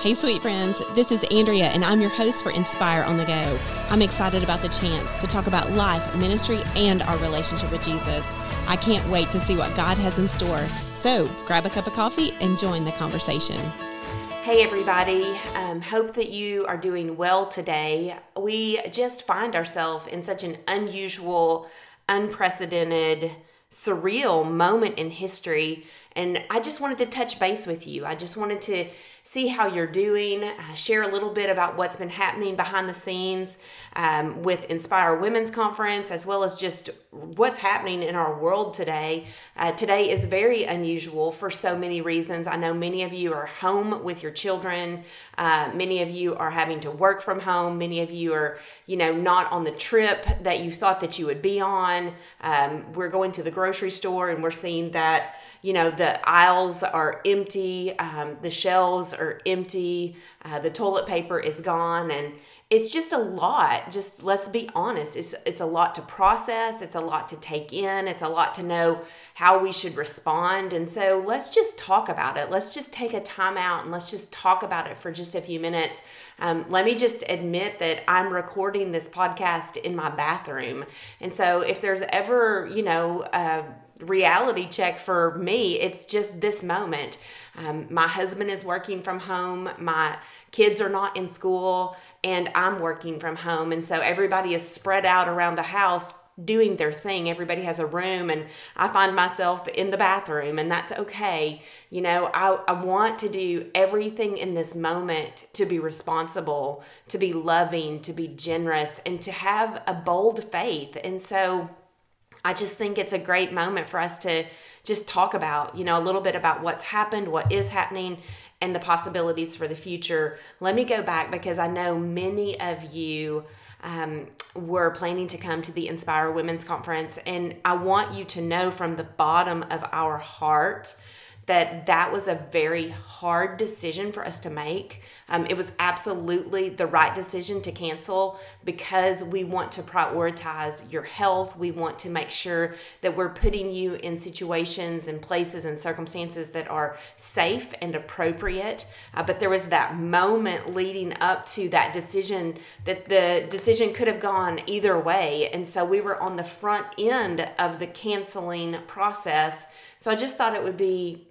Hey, sweet friends, this is Andrea, and I'm your host for Inspire on the Go. I'm excited about the chance to talk about life, ministry, and our relationship with Jesus. I can't wait to see what God has in store. So grab a cup of coffee and join the conversation. Hey, everybody. Um, hope that you are doing well today. We just find ourselves in such an unusual, unprecedented, surreal moment in history. And I just wanted to touch base with you. I just wanted to see how you're doing, uh, share a little bit about what's been happening behind the scenes um, with Inspire Women's Conference, as well as just what's happening in our world today. Uh, today is very unusual for so many reasons. I know many of you are home with your children. Uh, many of you are having to work from home. Many of you are, you know, not on the trip that you thought that you would be on. Um, we're going to the grocery store and we're seeing that you know the aisles are empty um, the shelves are empty uh, the toilet paper is gone and it's just a lot just let's be honest it's it's a lot to process it's a lot to take in it's a lot to know how we should respond and so let's just talk about it let's just take a time out and let's just talk about it for just a few minutes um, let me just admit that i'm recording this podcast in my bathroom and so if there's ever you know uh, reality check for me. It's just this moment. Um, my husband is working from home, my kids are not in school, and I'm working from home. And so everybody is spread out around the house doing their thing. Everybody has a room, and I find myself in the bathroom, and that's okay. You know, I, I want to do everything in this moment to be responsible, to be loving, to be generous, and to have a bold faith. And so, I just think it's a great moment for us to just talk about, you know, a little bit about what's happened, what is happening, and the possibilities for the future. Let me go back because I know many of you um, were planning to come to the Inspire Women's Conference, and I want you to know from the bottom of our heart that that was a very hard decision for us to make. Um, it was absolutely the right decision to cancel because we want to prioritize your health. We want to make sure that we're putting you in situations and places and circumstances that are safe and appropriate. Uh, but there was that moment leading up to that decision that the decision could have gone either way. And so we were on the front end of the canceling process. So I just thought it would be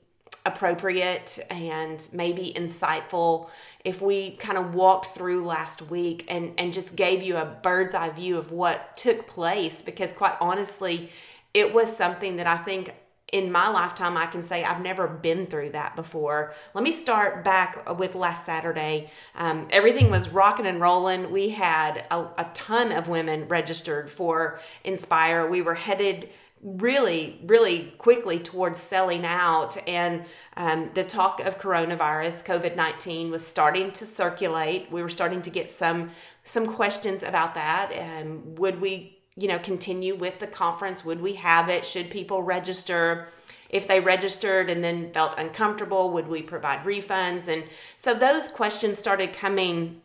appropriate and maybe insightful if we kind of walked through last week and and just gave you a bird's eye view of what took place because quite honestly it was something that I think in my lifetime, I can say I've never been through that before. Let me start back with last Saturday. Um, everything was rocking and rolling. We had a, a ton of women registered for Inspire. We were headed really, really quickly towards selling out. And um, the talk of coronavirus, COVID 19, was starting to circulate. We were starting to get some some questions about that. And would we, you know, continue with the conference? Would we have it? Should people register? If they registered and then felt uncomfortable, would we provide refunds? And so those questions started coming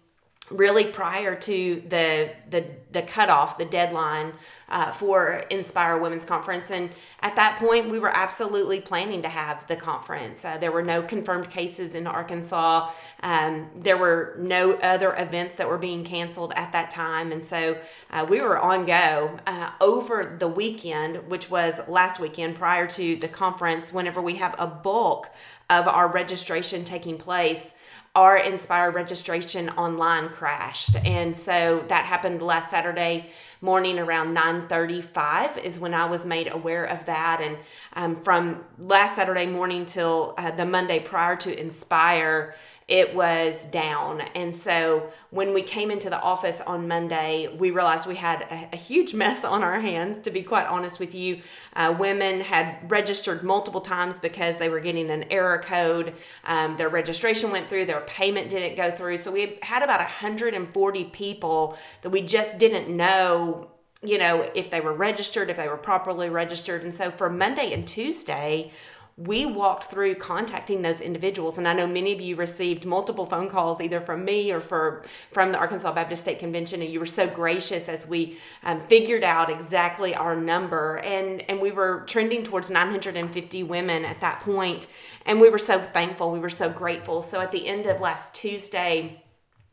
really prior to the the the cutoff, the deadline uh, for Inspire Women's Conference, and at that point, we were absolutely planning to have the conference. Uh, there were no confirmed cases in Arkansas. Um, there were no other events that were being canceled at that time, and so uh, we were on go uh, over the weekend, which was last weekend prior to the conference. Whenever we have a bulk of our registration taking place our Inspire registration online crashed. And so that happened last Saturday morning around 9.35 is when I was made aware of that. And um, from last Saturday morning till uh, the Monday prior to Inspire, it was down. And so when we came into the office on Monday, we realized we had a, a huge mess on our hands, to be quite honest with you. Uh, women had registered multiple times because they were getting an error code. Um, their registration went through, their payment didn't go through. So we had about 140 people that we just didn't know you know if they were registered if they were properly registered and so for monday and tuesday we walked through contacting those individuals. And i know many of you received multiple phone calls either from me or for, from the arkansas baptist state convention. And you were so gracious as we um, figured out exactly our number. And, and we were trending towards 950 women at that point. And we were so thankful. We were so grateful. So at the end of last tuesday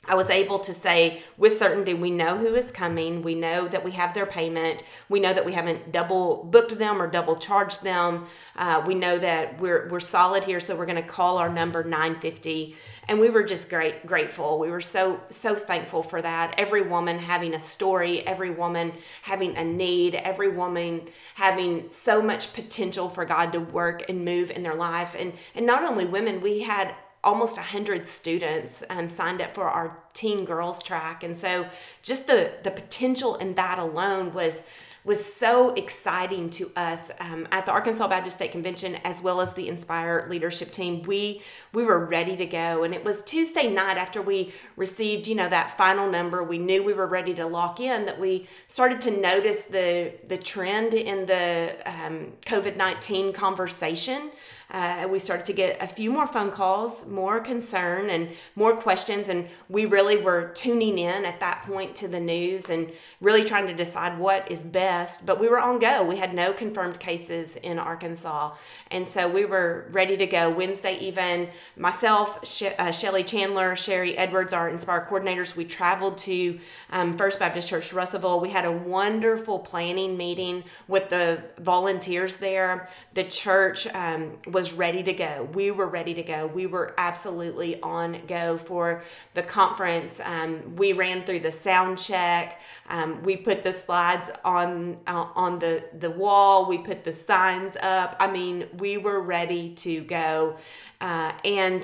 I was able to say with certainty, we know who is coming. We know that we have their payment. We know that we haven't double booked them or double charged them. Uh, we know that we're, we're solid here, so we're going to call our number 950. And we were just great, grateful. We were so, so thankful for that. Every woman having a story, every woman having a need, every woman having so much potential for God to work and move in their life. And, and not only women, we had almost 100 students um, signed up for our teen girls track and so just the the potential in that alone was was so exciting to us um, at the Arkansas Baptist State Convention as well as the Inspire leadership team. We we were ready to go, and it was Tuesday night after we received you know that final number. We knew we were ready to lock in. That we started to notice the the trend in the um, COVID nineteen conversation uh, we started to get a few more phone calls, more concern, and more questions. And we really were tuning in at that point to the news and really trying to decide what is best. But we were on go. We had no confirmed cases in Arkansas. And so we were ready to go. Wednesday, even myself, she- uh, Shelly Chandler, Sherry Edwards, our Inspire coordinators, we traveled to um, First Baptist Church Russellville. We had a wonderful planning meeting with the volunteers there. The church um, was was ready to go. We were ready to go. We were absolutely on go for the conference. Um, we ran through the sound check. Um, we put the slides on uh, on the the wall. We put the signs up. I mean, we were ready to go, uh, and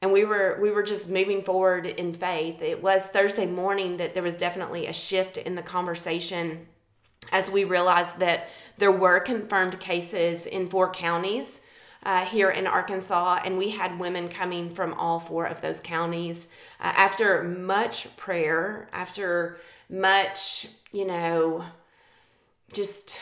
and we were we were just moving forward in faith. It was Thursday morning that there was definitely a shift in the conversation as we realized that there were confirmed cases in four counties uh, here in Arkansas, and we had women coming from all four of those counties. Uh, after much prayer, after much, you know, just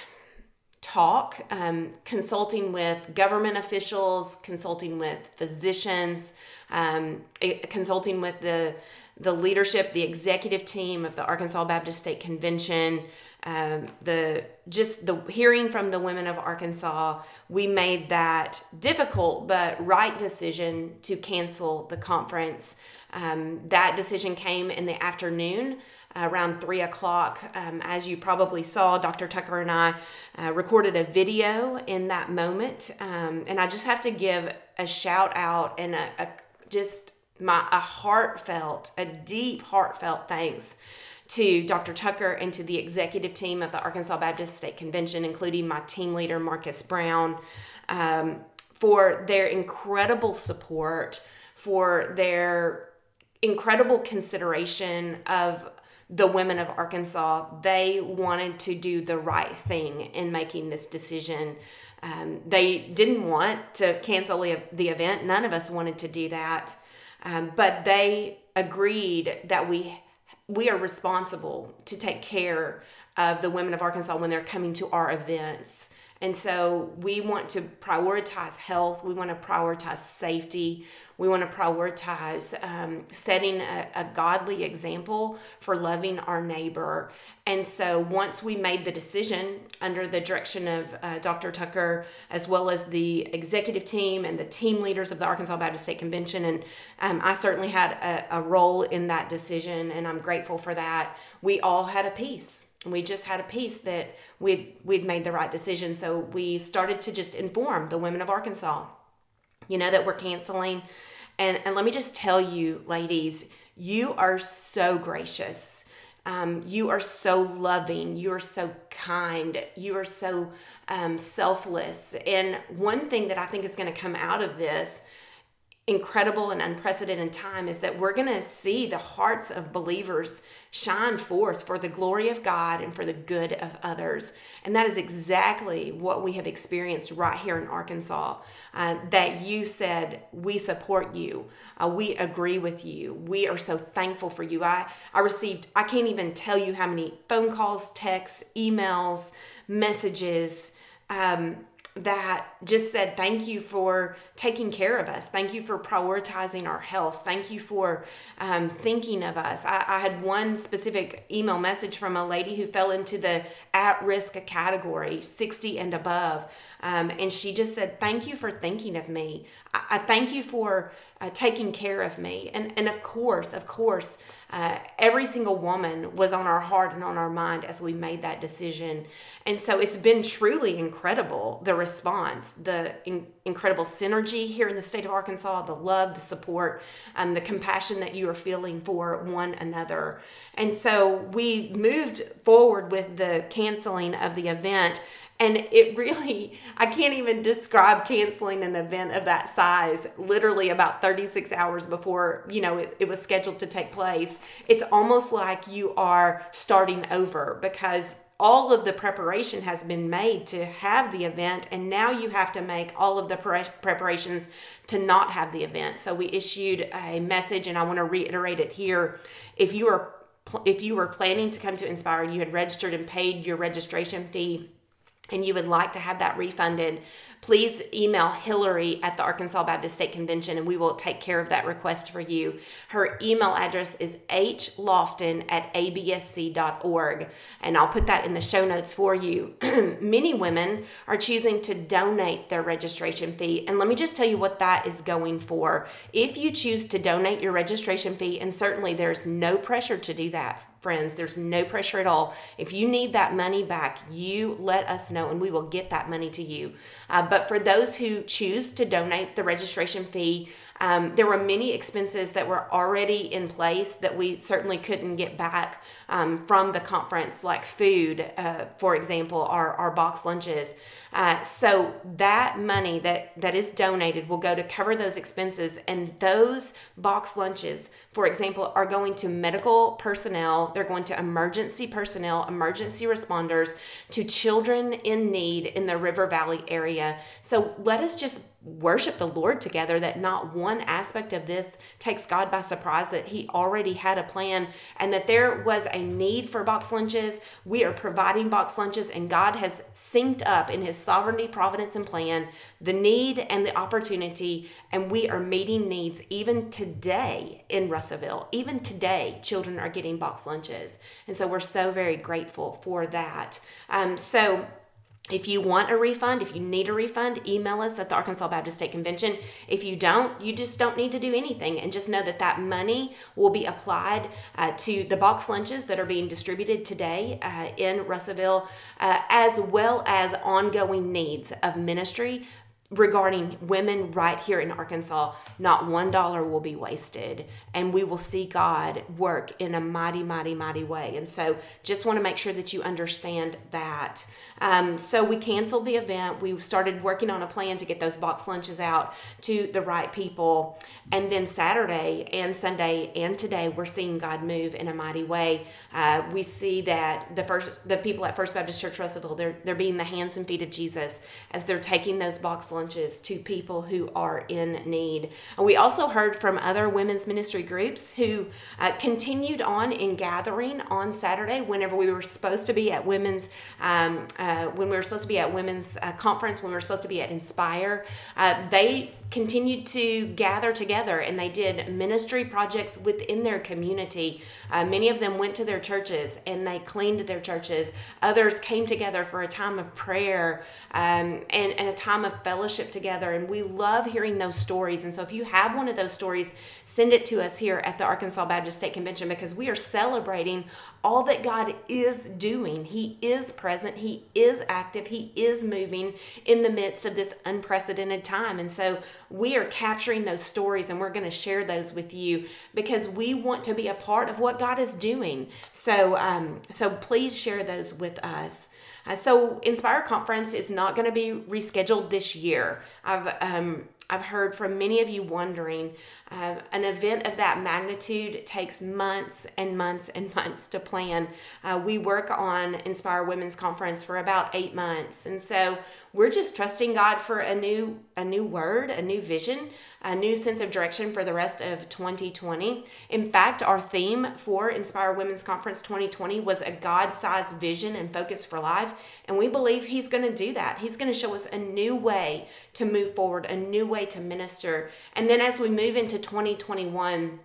talk, um, consulting with government officials, consulting with physicians, um, consulting with the the leadership, the executive team of the Arkansas Baptist State Convention, um, the just the hearing from the women of Arkansas, we made that difficult but right decision to cancel the conference. Um, that decision came in the afternoon. Uh, around three o'clock. Um, as you probably saw, Dr. Tucker and I uh, recorded a video in that moment. Um, and I just have to give a shout out and a, a just my a heartfelt, a deep heartfelt thanks to Dr. Tucker and to the executive team of the Arkansas Baptist State Convention, including my team leader, Marcus Brown, um, for their incredible support, for their incredible consideration of the women of Arkansas. They wanted to do the right thing in making this decision. Um, they didn't want to cancel the event. None of us wanted to do that. Um, but they agreed that we we are responsible to take care of the women of Arkansas when they're coming to our events. And so we want to prioritize health, we want to prioritize safety, we want to prioritize um, setting a, a, godly example for loving our neighbor. And so once we made the decision under the direction of uh, Dr. Tucker, as well as the executive team and the team leaders of the Arkansas Baptist State Convention, and um, I certainly had a, a role in that decision, and I'm grateful for that. We all had a peace. We just had a peace that we'd, we'd made the right decision. So we started to just inform the women of Arkansas you know, that we're canceling. And, and let me just tell you, ladies, you are so gracious. Um, you are so loving. You are so kind. You are so um, selfless. And one thing that I think is going to come out of this incredible and unprecedented time is that we're going to see the hearts of believers shine forth for the glory of God and for the good of others. And that is exactly what we have experienced right here in Arkansas. Uh, that you said, We support you, uh, we agree with you, we are so thankful for you. I, I received, I can't even tell you how many phone calls, texts, emails, messages. Um, that just said, Thank you for taking care of us. Thank you for prioritizing our health. Thank you for um, thinking of us. I, I, had one specific email message from a lady who fell into the at risk category, 60 and above. Um, and she just said, Thank you for thinking of me. I, I thank you for uh, taking care of me. And, and of course, of course, uh, every single woman was on our heart and on our mind as we made that decision. And so it's been truly incredible the response, the in- incredible synergy here in the state of Arkansas, the love, the support, and the compassion that you are feeling for one another. And so we moved forward with the canceling of the event and it really, I can't even describe canceling an event of that size literally about 36 hours before, you know, it, it was scheduled to take place. It's almost like you are starting over because all of the preparation has been made to have the event and now you have to make all of the pre- preparations to not have the event so we issued a message and i want to reiterate it here if you are if you were planning to come to inspire and you had registered and paid your registration fee and you would like to have that refunded, please email Hillary at the Arkansas Baptist State Convention and we will take care of that request for you. Her email address is hlofton at absc.org, and I'll put that in the show notes for you. Many women are choosing to donate their registration fee, and let me just tell you what that is going for. If you choose to donate your registration fee, and certainly there's no pressure to do that friends. There's no pressure at all. If you need that money back, you let us know and we will get that money to you. Uh, but for those who choose to donate the registration fee, um, there were many expenses that were already in place that we certainly couldn't get back um, from the conference, like food, uh, for example, our, our box lunches. Uh, so that money that, that is donated will go to cover those expenses, and those box lunches, for example, are going to medical personnel, they're going to emergency personnel, emergency responders, to children in need in the River Valley area. So let us just worship the Lord together that not one aspect of this takes God by surprise, that He already had a plan and that there was a need for box lunches. We are providing box lunches, and God has synced up in His sovereignty, providence, and plan the need and the opportunity, and we are meeting needs even today in Russellville. Even today, children are getting box lunches. And so we're so very grateful for that. Um, so, if you want a refund, if you need a refund, email us at the Arkansas Baptist State Convention. If you don't, you just don't need to do anything. And just know that that money will be applied uh, to the box lunches that are being distributed today uh, in Russellville, uh, as well as ongoing needs of ministry regarding women right here in Arkansas, not one dollar will be wasted. And we will see God work in a mighty, mighty, mighty way. And so just want to make sure that you understand that. Um, so we canceled the event. We started working on a plan to get those box lunches out to the right people. And then Saturday and Sunday and today, we're seeing God move in a mighty way. Uh, we see that the first, the people at First Baptist Church Russellville, they're, they're being the hands and feet of Jesus as they're taking those box lunches to people who are in need. We also heard from other women's ministry groups who uh, continued on in gathering on Saturday whenever we were supposed to be at women's, um, uh, when we were supposed to be at women's uh, conference, when we were supposed to be at Inspire. Uh, they continued to gather together and they did ministry projects within their community. Uh, many of them went to their churches and they cleaned their churches. Others came together for a time of prayer um, and, and a time of fellowship together. And we love hearing those stories. And so if you have one of those stories, send it to us here at the Arkansas Baptist State Convention because we are celebrating all that God is doing. He is present, He active, He is moving in the midst of this unprecedented time. And so we are capturing those stories and we're going to share those with you because we want to be a part of what God is doing. So, um, so please share those with us. Uh, so, Inspire Conference is not going to be rescheduled this year. I've um, I've heard from many of you wondering. Uh, an event of that magnitude takes months and months and months to plan. Uh, we work on Inspire Women's Conference for about eight months. And so we're just trusting God for a new a new word, a new vision, a new sense of direction for the rest of 2020. In fact, our theme for Inspire Women's Conference 2020 was a God-sized vision and focus for life, and we believe he's going to do that. He's going to show us a new way to move forward, a new way to minister. And then as we move into 2021,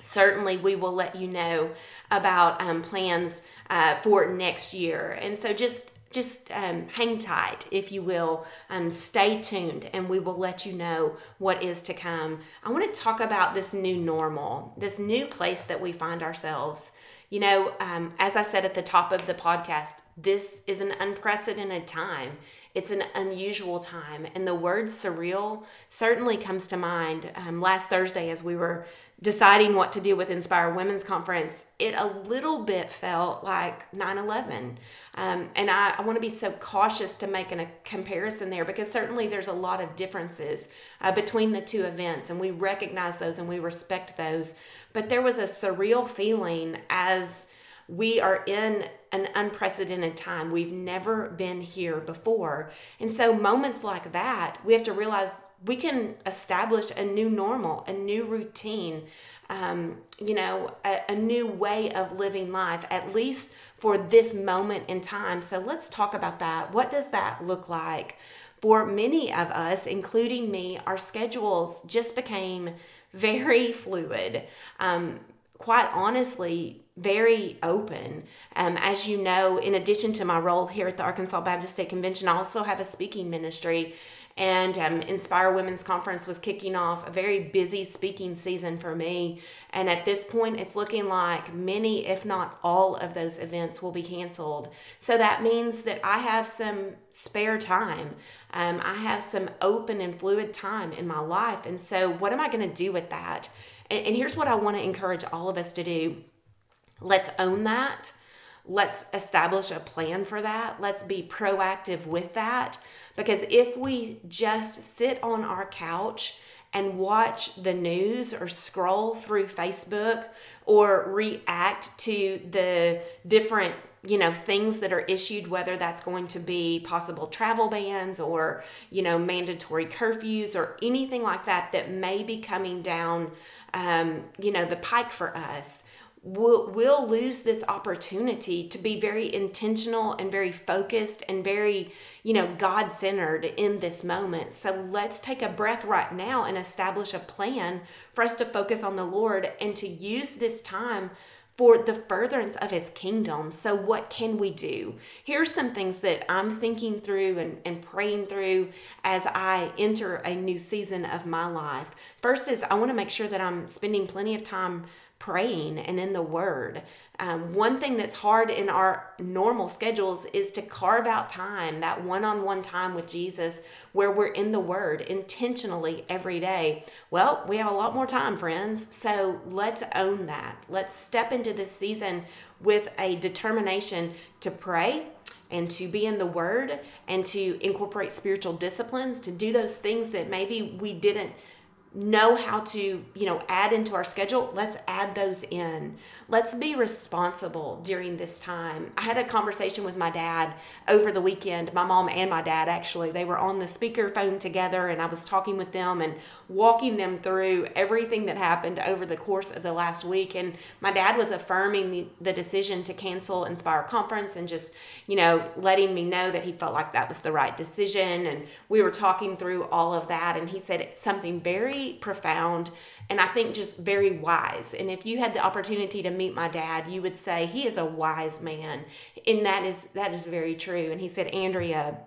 certainly we will let you know about um, plans uh, for next year. And so just just um, hang tight, if you will. Um, stay tuned, and we will let you know what is to come. I want to talk about this new normal, this new place that we find ourselves. You know, um, as I said at the top of the podcast, this is an unprecedented time. It's an unusual time. And the word surreal certainly comes to mind. Um, last Thursday, as we were deciding what to do with Inspire Women's Conference, it a little bit felt like 9 11. Um, and I, I want to be so cautious to make an, a comparison there because certainly there's a lot of differences uh, between the two events, and we recognize those and we respect those. But there was a surreal feeling as we are in an unprecedented time. We've never been here before. And so, moments like that, we have to realize we can establish a new normal, a new routine, um, you know, a, a new way of living life, at least for this moment in time. So, let's talk about that. What does that look like? For many of us, including me, our schedules just became very fluid. Um, quite honestly, very open. Um, as you know, in addition to my role here at the Arkansas Baptist State Convention, I also have a speaking ministry. And um, Inspire Women's Conference was kicking off a very busy speaking season for me. And at this point, it's looking like many, if not all, of those events will be canceled. So that means that I have some spare time. Um, I have some open and fluid time in my life. And so, what am I going to do with that? And, and here's what I want to encourage all of us to do Let's own that. Let's establish a plan for that. Let's be proactive with that. Because if we just sit on our couch and watch the news or scroll through Facebook or react to the different you know things that are issued whether that's going to be possible travel bans or you know mandatory curfews or anything like that that may be coming down um, you know the pike for us we'll, we'll lose this opportunity to be very intentional and very focused and very, you know, God centered in this moment. So let's take a breath right now and establish a plan for us to focus on the Lord and to use this time for the furtherance of his kingdom. So, what can we do? Here's some things that I'm thinking through and, and praying through as I enter a new season of my life. First is I want to make sure that I'm spending plenty of time praying and in the Word. Um, one thing that's hard in our normal schedules is to carve out time, that one on one time with Jesus, where we're in the Word intentionally every day. Well, we have a lot more time, friends. So let's own that. Let's step into this season with a determination to pray and to be in the Word and to incorporate spiritual disciplines, to do those things that maybe we didn't know how to, you know, add into our schedule, let's add those in. Let's be responsible during this time. I had a conversation with my dad over the weekend, my mom and my dad actually. They were on the speakerphone together and I was talking with them and walking them through everything that happened over the course of the last week and my dad was affirming the, the decision to cancel Inspire conference and just, you know, letting me know that he felt like that was the right decision and we were talking through all of that and he said something very profound and I think just very wise. And if you had the opportunity to meet my dad, you would say he is a wise man. And that is that is very true. And he said, "Andrea,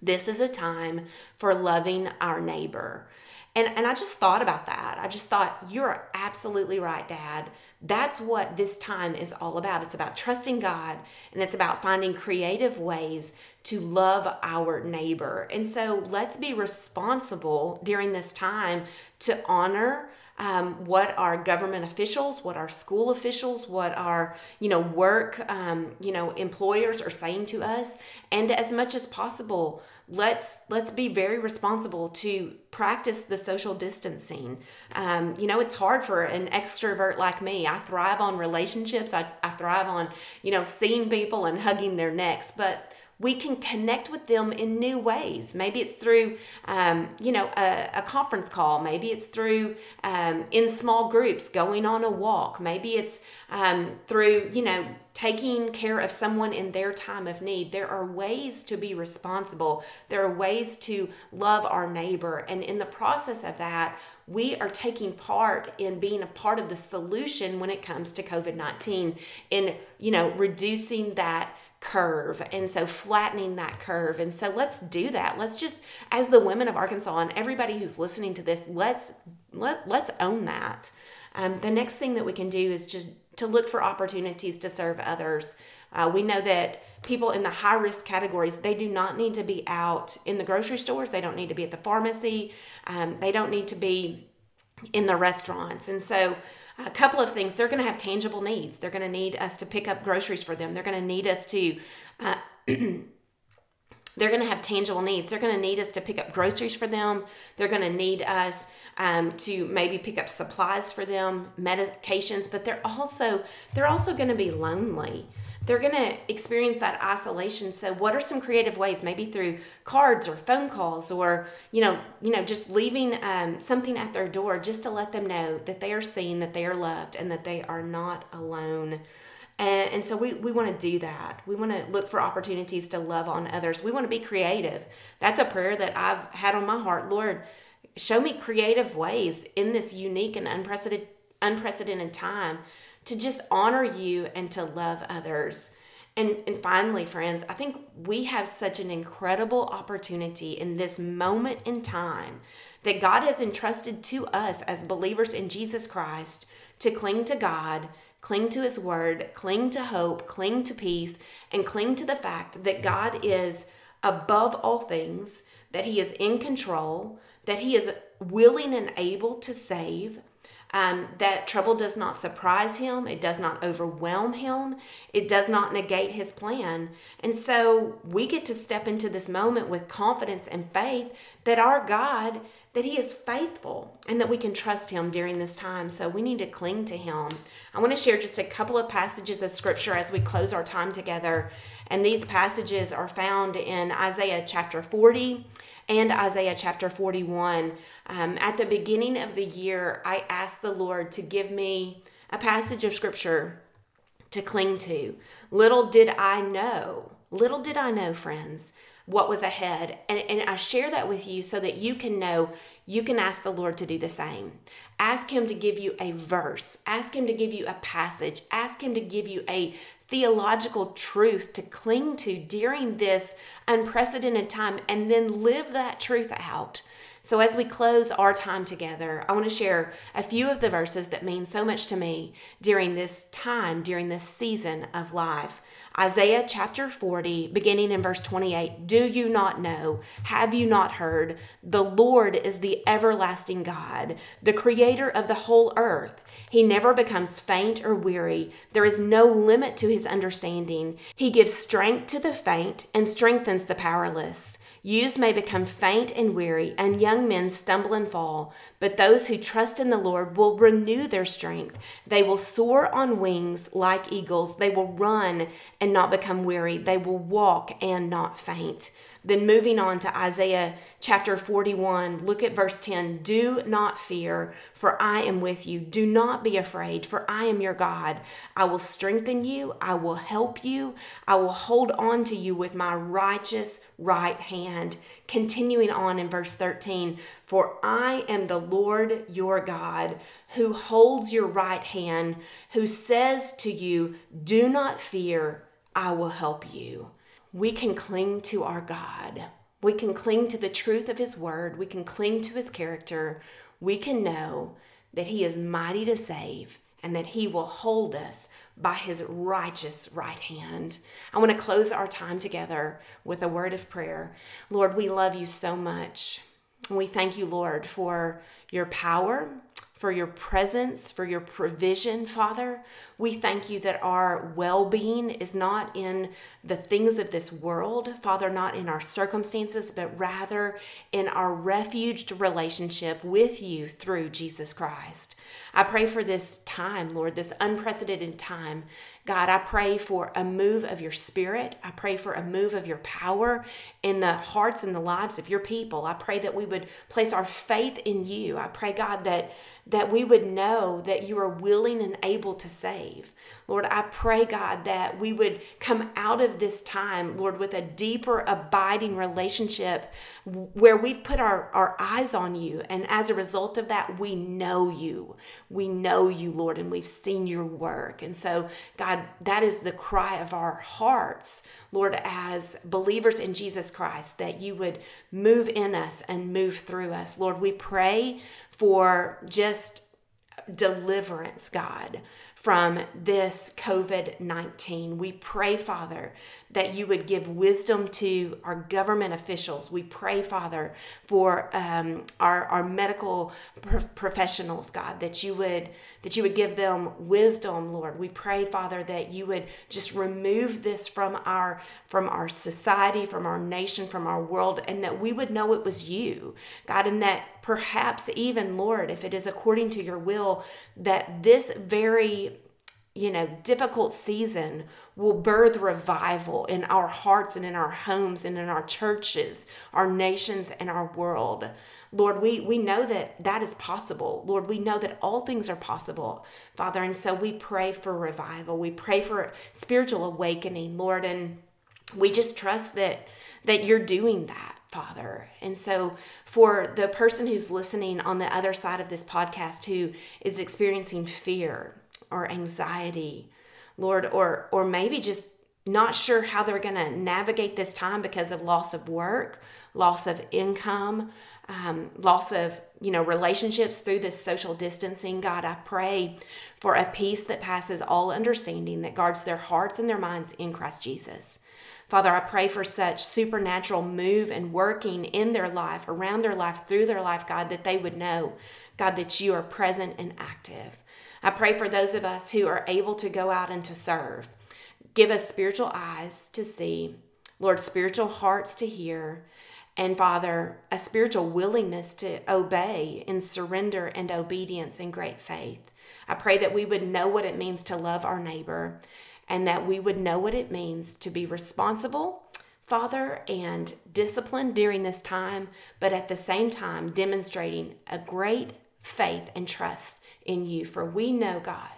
this is a time for loving our neighbor." And and I just thought about that. I just thought you're absolutely right, dad. That's what this time is all about. It's about trusting God and it's about finding creative ways to love our neighbor. And so let's be responsible during this time to honor um, what our government officials, what our school officials, what our you know work um, you know employers are saying to us, and as much as possible, let's let's be very responsible to practice the social distancing. Um, you know it's hard for an extrovert like me. I thrive on relationships. I, I thrive on you know seeing people and hugging their necks. But we can connect with them in new ways. Maybe it's through, um, you know, a, a, conference call. Maybe it's through um, in small groups, going on a walk. Maybe it's um, through, you know, taking care of someone in their time of need. There are ways to be responsible. There are ways to love our neighbor. And in the process of that, we are taking part in being a part of the solution when it comes to COVID-19 in, you know, reducing that curve and so flattening that curve and so let's do that. Let's just as the women of arkansas and everybody who's listening to this let's let, let's own that. Um, the next thing that we can do is just to look for opportunities to serve others. Uh, we know that people in the high risk categories they do not need to be out in the grocery stores. They don't need to be at the pharmacy. Um, they don't need to be in the restaurants. And so a couple of things. They're going to have tangible needs. They're going to need us to pick up groceries for them. They're going to need us to. Uh, they're going to have tangible needs. They're going to need us to pick up groceries for them. They're going to need us um, to maybe pick up supplies for them, medications. But they're also they're also going to be lonely they're going to experience that isolation. So what are some creative ways? Maybe through cards or phone calls or you know you know just leaving um, something at their door just to let them know that they are seen that they are loved and that they are not alone. And, and so we, we want to do that. We want to look for opportunities to love on others. We want to be creative. That's a prayer that i've had on my heart. Lord show me creative ways in this unique and unprecedented unprecedented time to just honor you and to love others. And, and finally, friends, I think we have such an incredible opportunity in this moment in time that God has entrusted to us as believers in Jesus Christ to cling to God, cling to His Word, cling to hope, cling to peace, and cling to the fact that God is above all things, that He is in control, that He is willing and able to save, um, that trouble does not surprise him, it does not overwhelm him, it does not negate his plan. And so we get to step into this moment with confidence and faith that our God that he is faithful and that we can trust him during this time. So we need to cling to him. I want to share just a couple of passages of scripture as we close our time together. And these passages are found in Isaiah chapter 40 and Isaiah chapter 41. Um, at the beginning of the year, I asked the Lord to give me a passage of scripture to cling to. Little did I know, little did I know, friends, what was ahead. And, and I share that with you so that you can know you can ask the Lord to do the same. Ask Him to give you a verse, ask Him to give you a passage, ask Him to give you a theological truth to cling to during this unprecedented time and then live that truth out. So, as we close our time together, I want to share a few of the verses that mean so much to me during this time, during this season of life. Isaiah chapter 40, beginning in verse 28 Do you not know? Have you not heard? The Lord is the everlasting God, the creator of the whole earth. He never becomes faint or weary. There is no limit to his understanding. He gives strength to the faint and strengthens the powerless. Youths may become faint and weary, and young men stumble and fall, but those who trust in the Lord will renew their strength. They will soar on wings like eagles. They will run and not become weary. They will walk and not faint. Then moving on to Isaiah chapter 41, look at verse 10. Do not fear, for I am with you. Do not be afraid, for I am your God. I will strengthen you. I will help you. I will hold on to you with my righteous right hand. Continuing on in verse 13, for I am the Lord your God, who holds your right hand, who says to you, Do not fear, I will help you we can cling to our God. We can cling to the truth of His word. We can cling to His character. We can know that He is mighty to save and that He will hold us by His righteous right hand. I want to close our time together with a word of prayer. Lord, we love you so much. We thank you, Lord, for your power, for your presence, for your provision, Father. We thank you that our well being is not in the things of this world, Father, not in our circumstances, but rather in our refuged relationship with you through Jesus Christ. I pray for this time, Lord, this unprecedented time. God, I pray for a move of your spirit. I pray for a move of your power in the hearts and the lives of your people. I pray that we would place our faith in you. I pray, God, that that we would know that you are willing and able to save. Lord, I pray, God, that we would come out of this time, Lord, with a deeper, abiding relationship where we've put our, our eyes on you. And as a result of that, we know you. We know you, Lord, and we've seen your work. And so, God, that is the cry of our hearts, Lord, as believers in Jesus Christ, that you would move in us and move through us. Lord, we pray for just deliverance, God, from this COVID 19. We pray, Father, that you would give wisdom to our government officials. We pray, Father, for um, our, our medical pro- professionals, God, that you would that you would give them wisdom, Lord. We pray, Father, that you would just remove this from our from our society, from our nation, from our world, and that we would know it was you, God, and that perhaps even, Lord, if it is according to your will, that this very you know, difficult season will birth revival in our hearts and in our homes and in our churches, our nations and our world. Lord, we, we know that that is possible. Lord, we know that all things are possible, Father. And so we pray for revival. We pray for spiritual awakening, Lord. And we just trust that that you're doing that. Father. And so, for the person who's listening on the other side of this podcast who is experiencing fear or anxiety, Lord, or or maybe just not sure how they're going to navigate this time because of loss of work, loss of income, um, loss of you know relationships through this social distancing god i pray for a peace that passes all understanding that guards their hearts and their minds in christ jesus. Father i pray for such supernatural move and working in their life around their life through their life god that they would know god that you are present and active I pray for those of us who are able to go out and to serve. Give us spiritual eyes to see, Lord, spiritual hearts to hear, and Father, a spiritual willingness to obey in surrender and obedience and great faith. I pray that we would know what it means to love our neighbor and that we would know what it means to be responsible, Father, and disciplined during this time, but at the same time demonstrating a great faith and trust in you, for we know, God,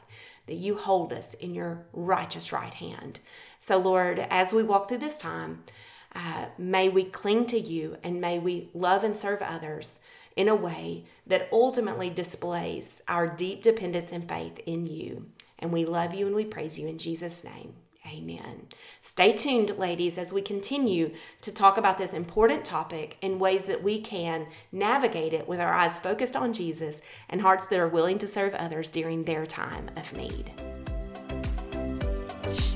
that you hold us in your righteous right hand. So, Lord, as we walk through this time, uh, may we cling to you and may we love and serve others in a way that ultimately displays our deep dependence and faith in you. And we love you and we praise you in Jesus' name. Amen. Stay tuned, ladies, as we continue to talk about this important topic in ways that we can navigate it with our eyes focused on Jesus and hearts that are willing to serve others during their time of need.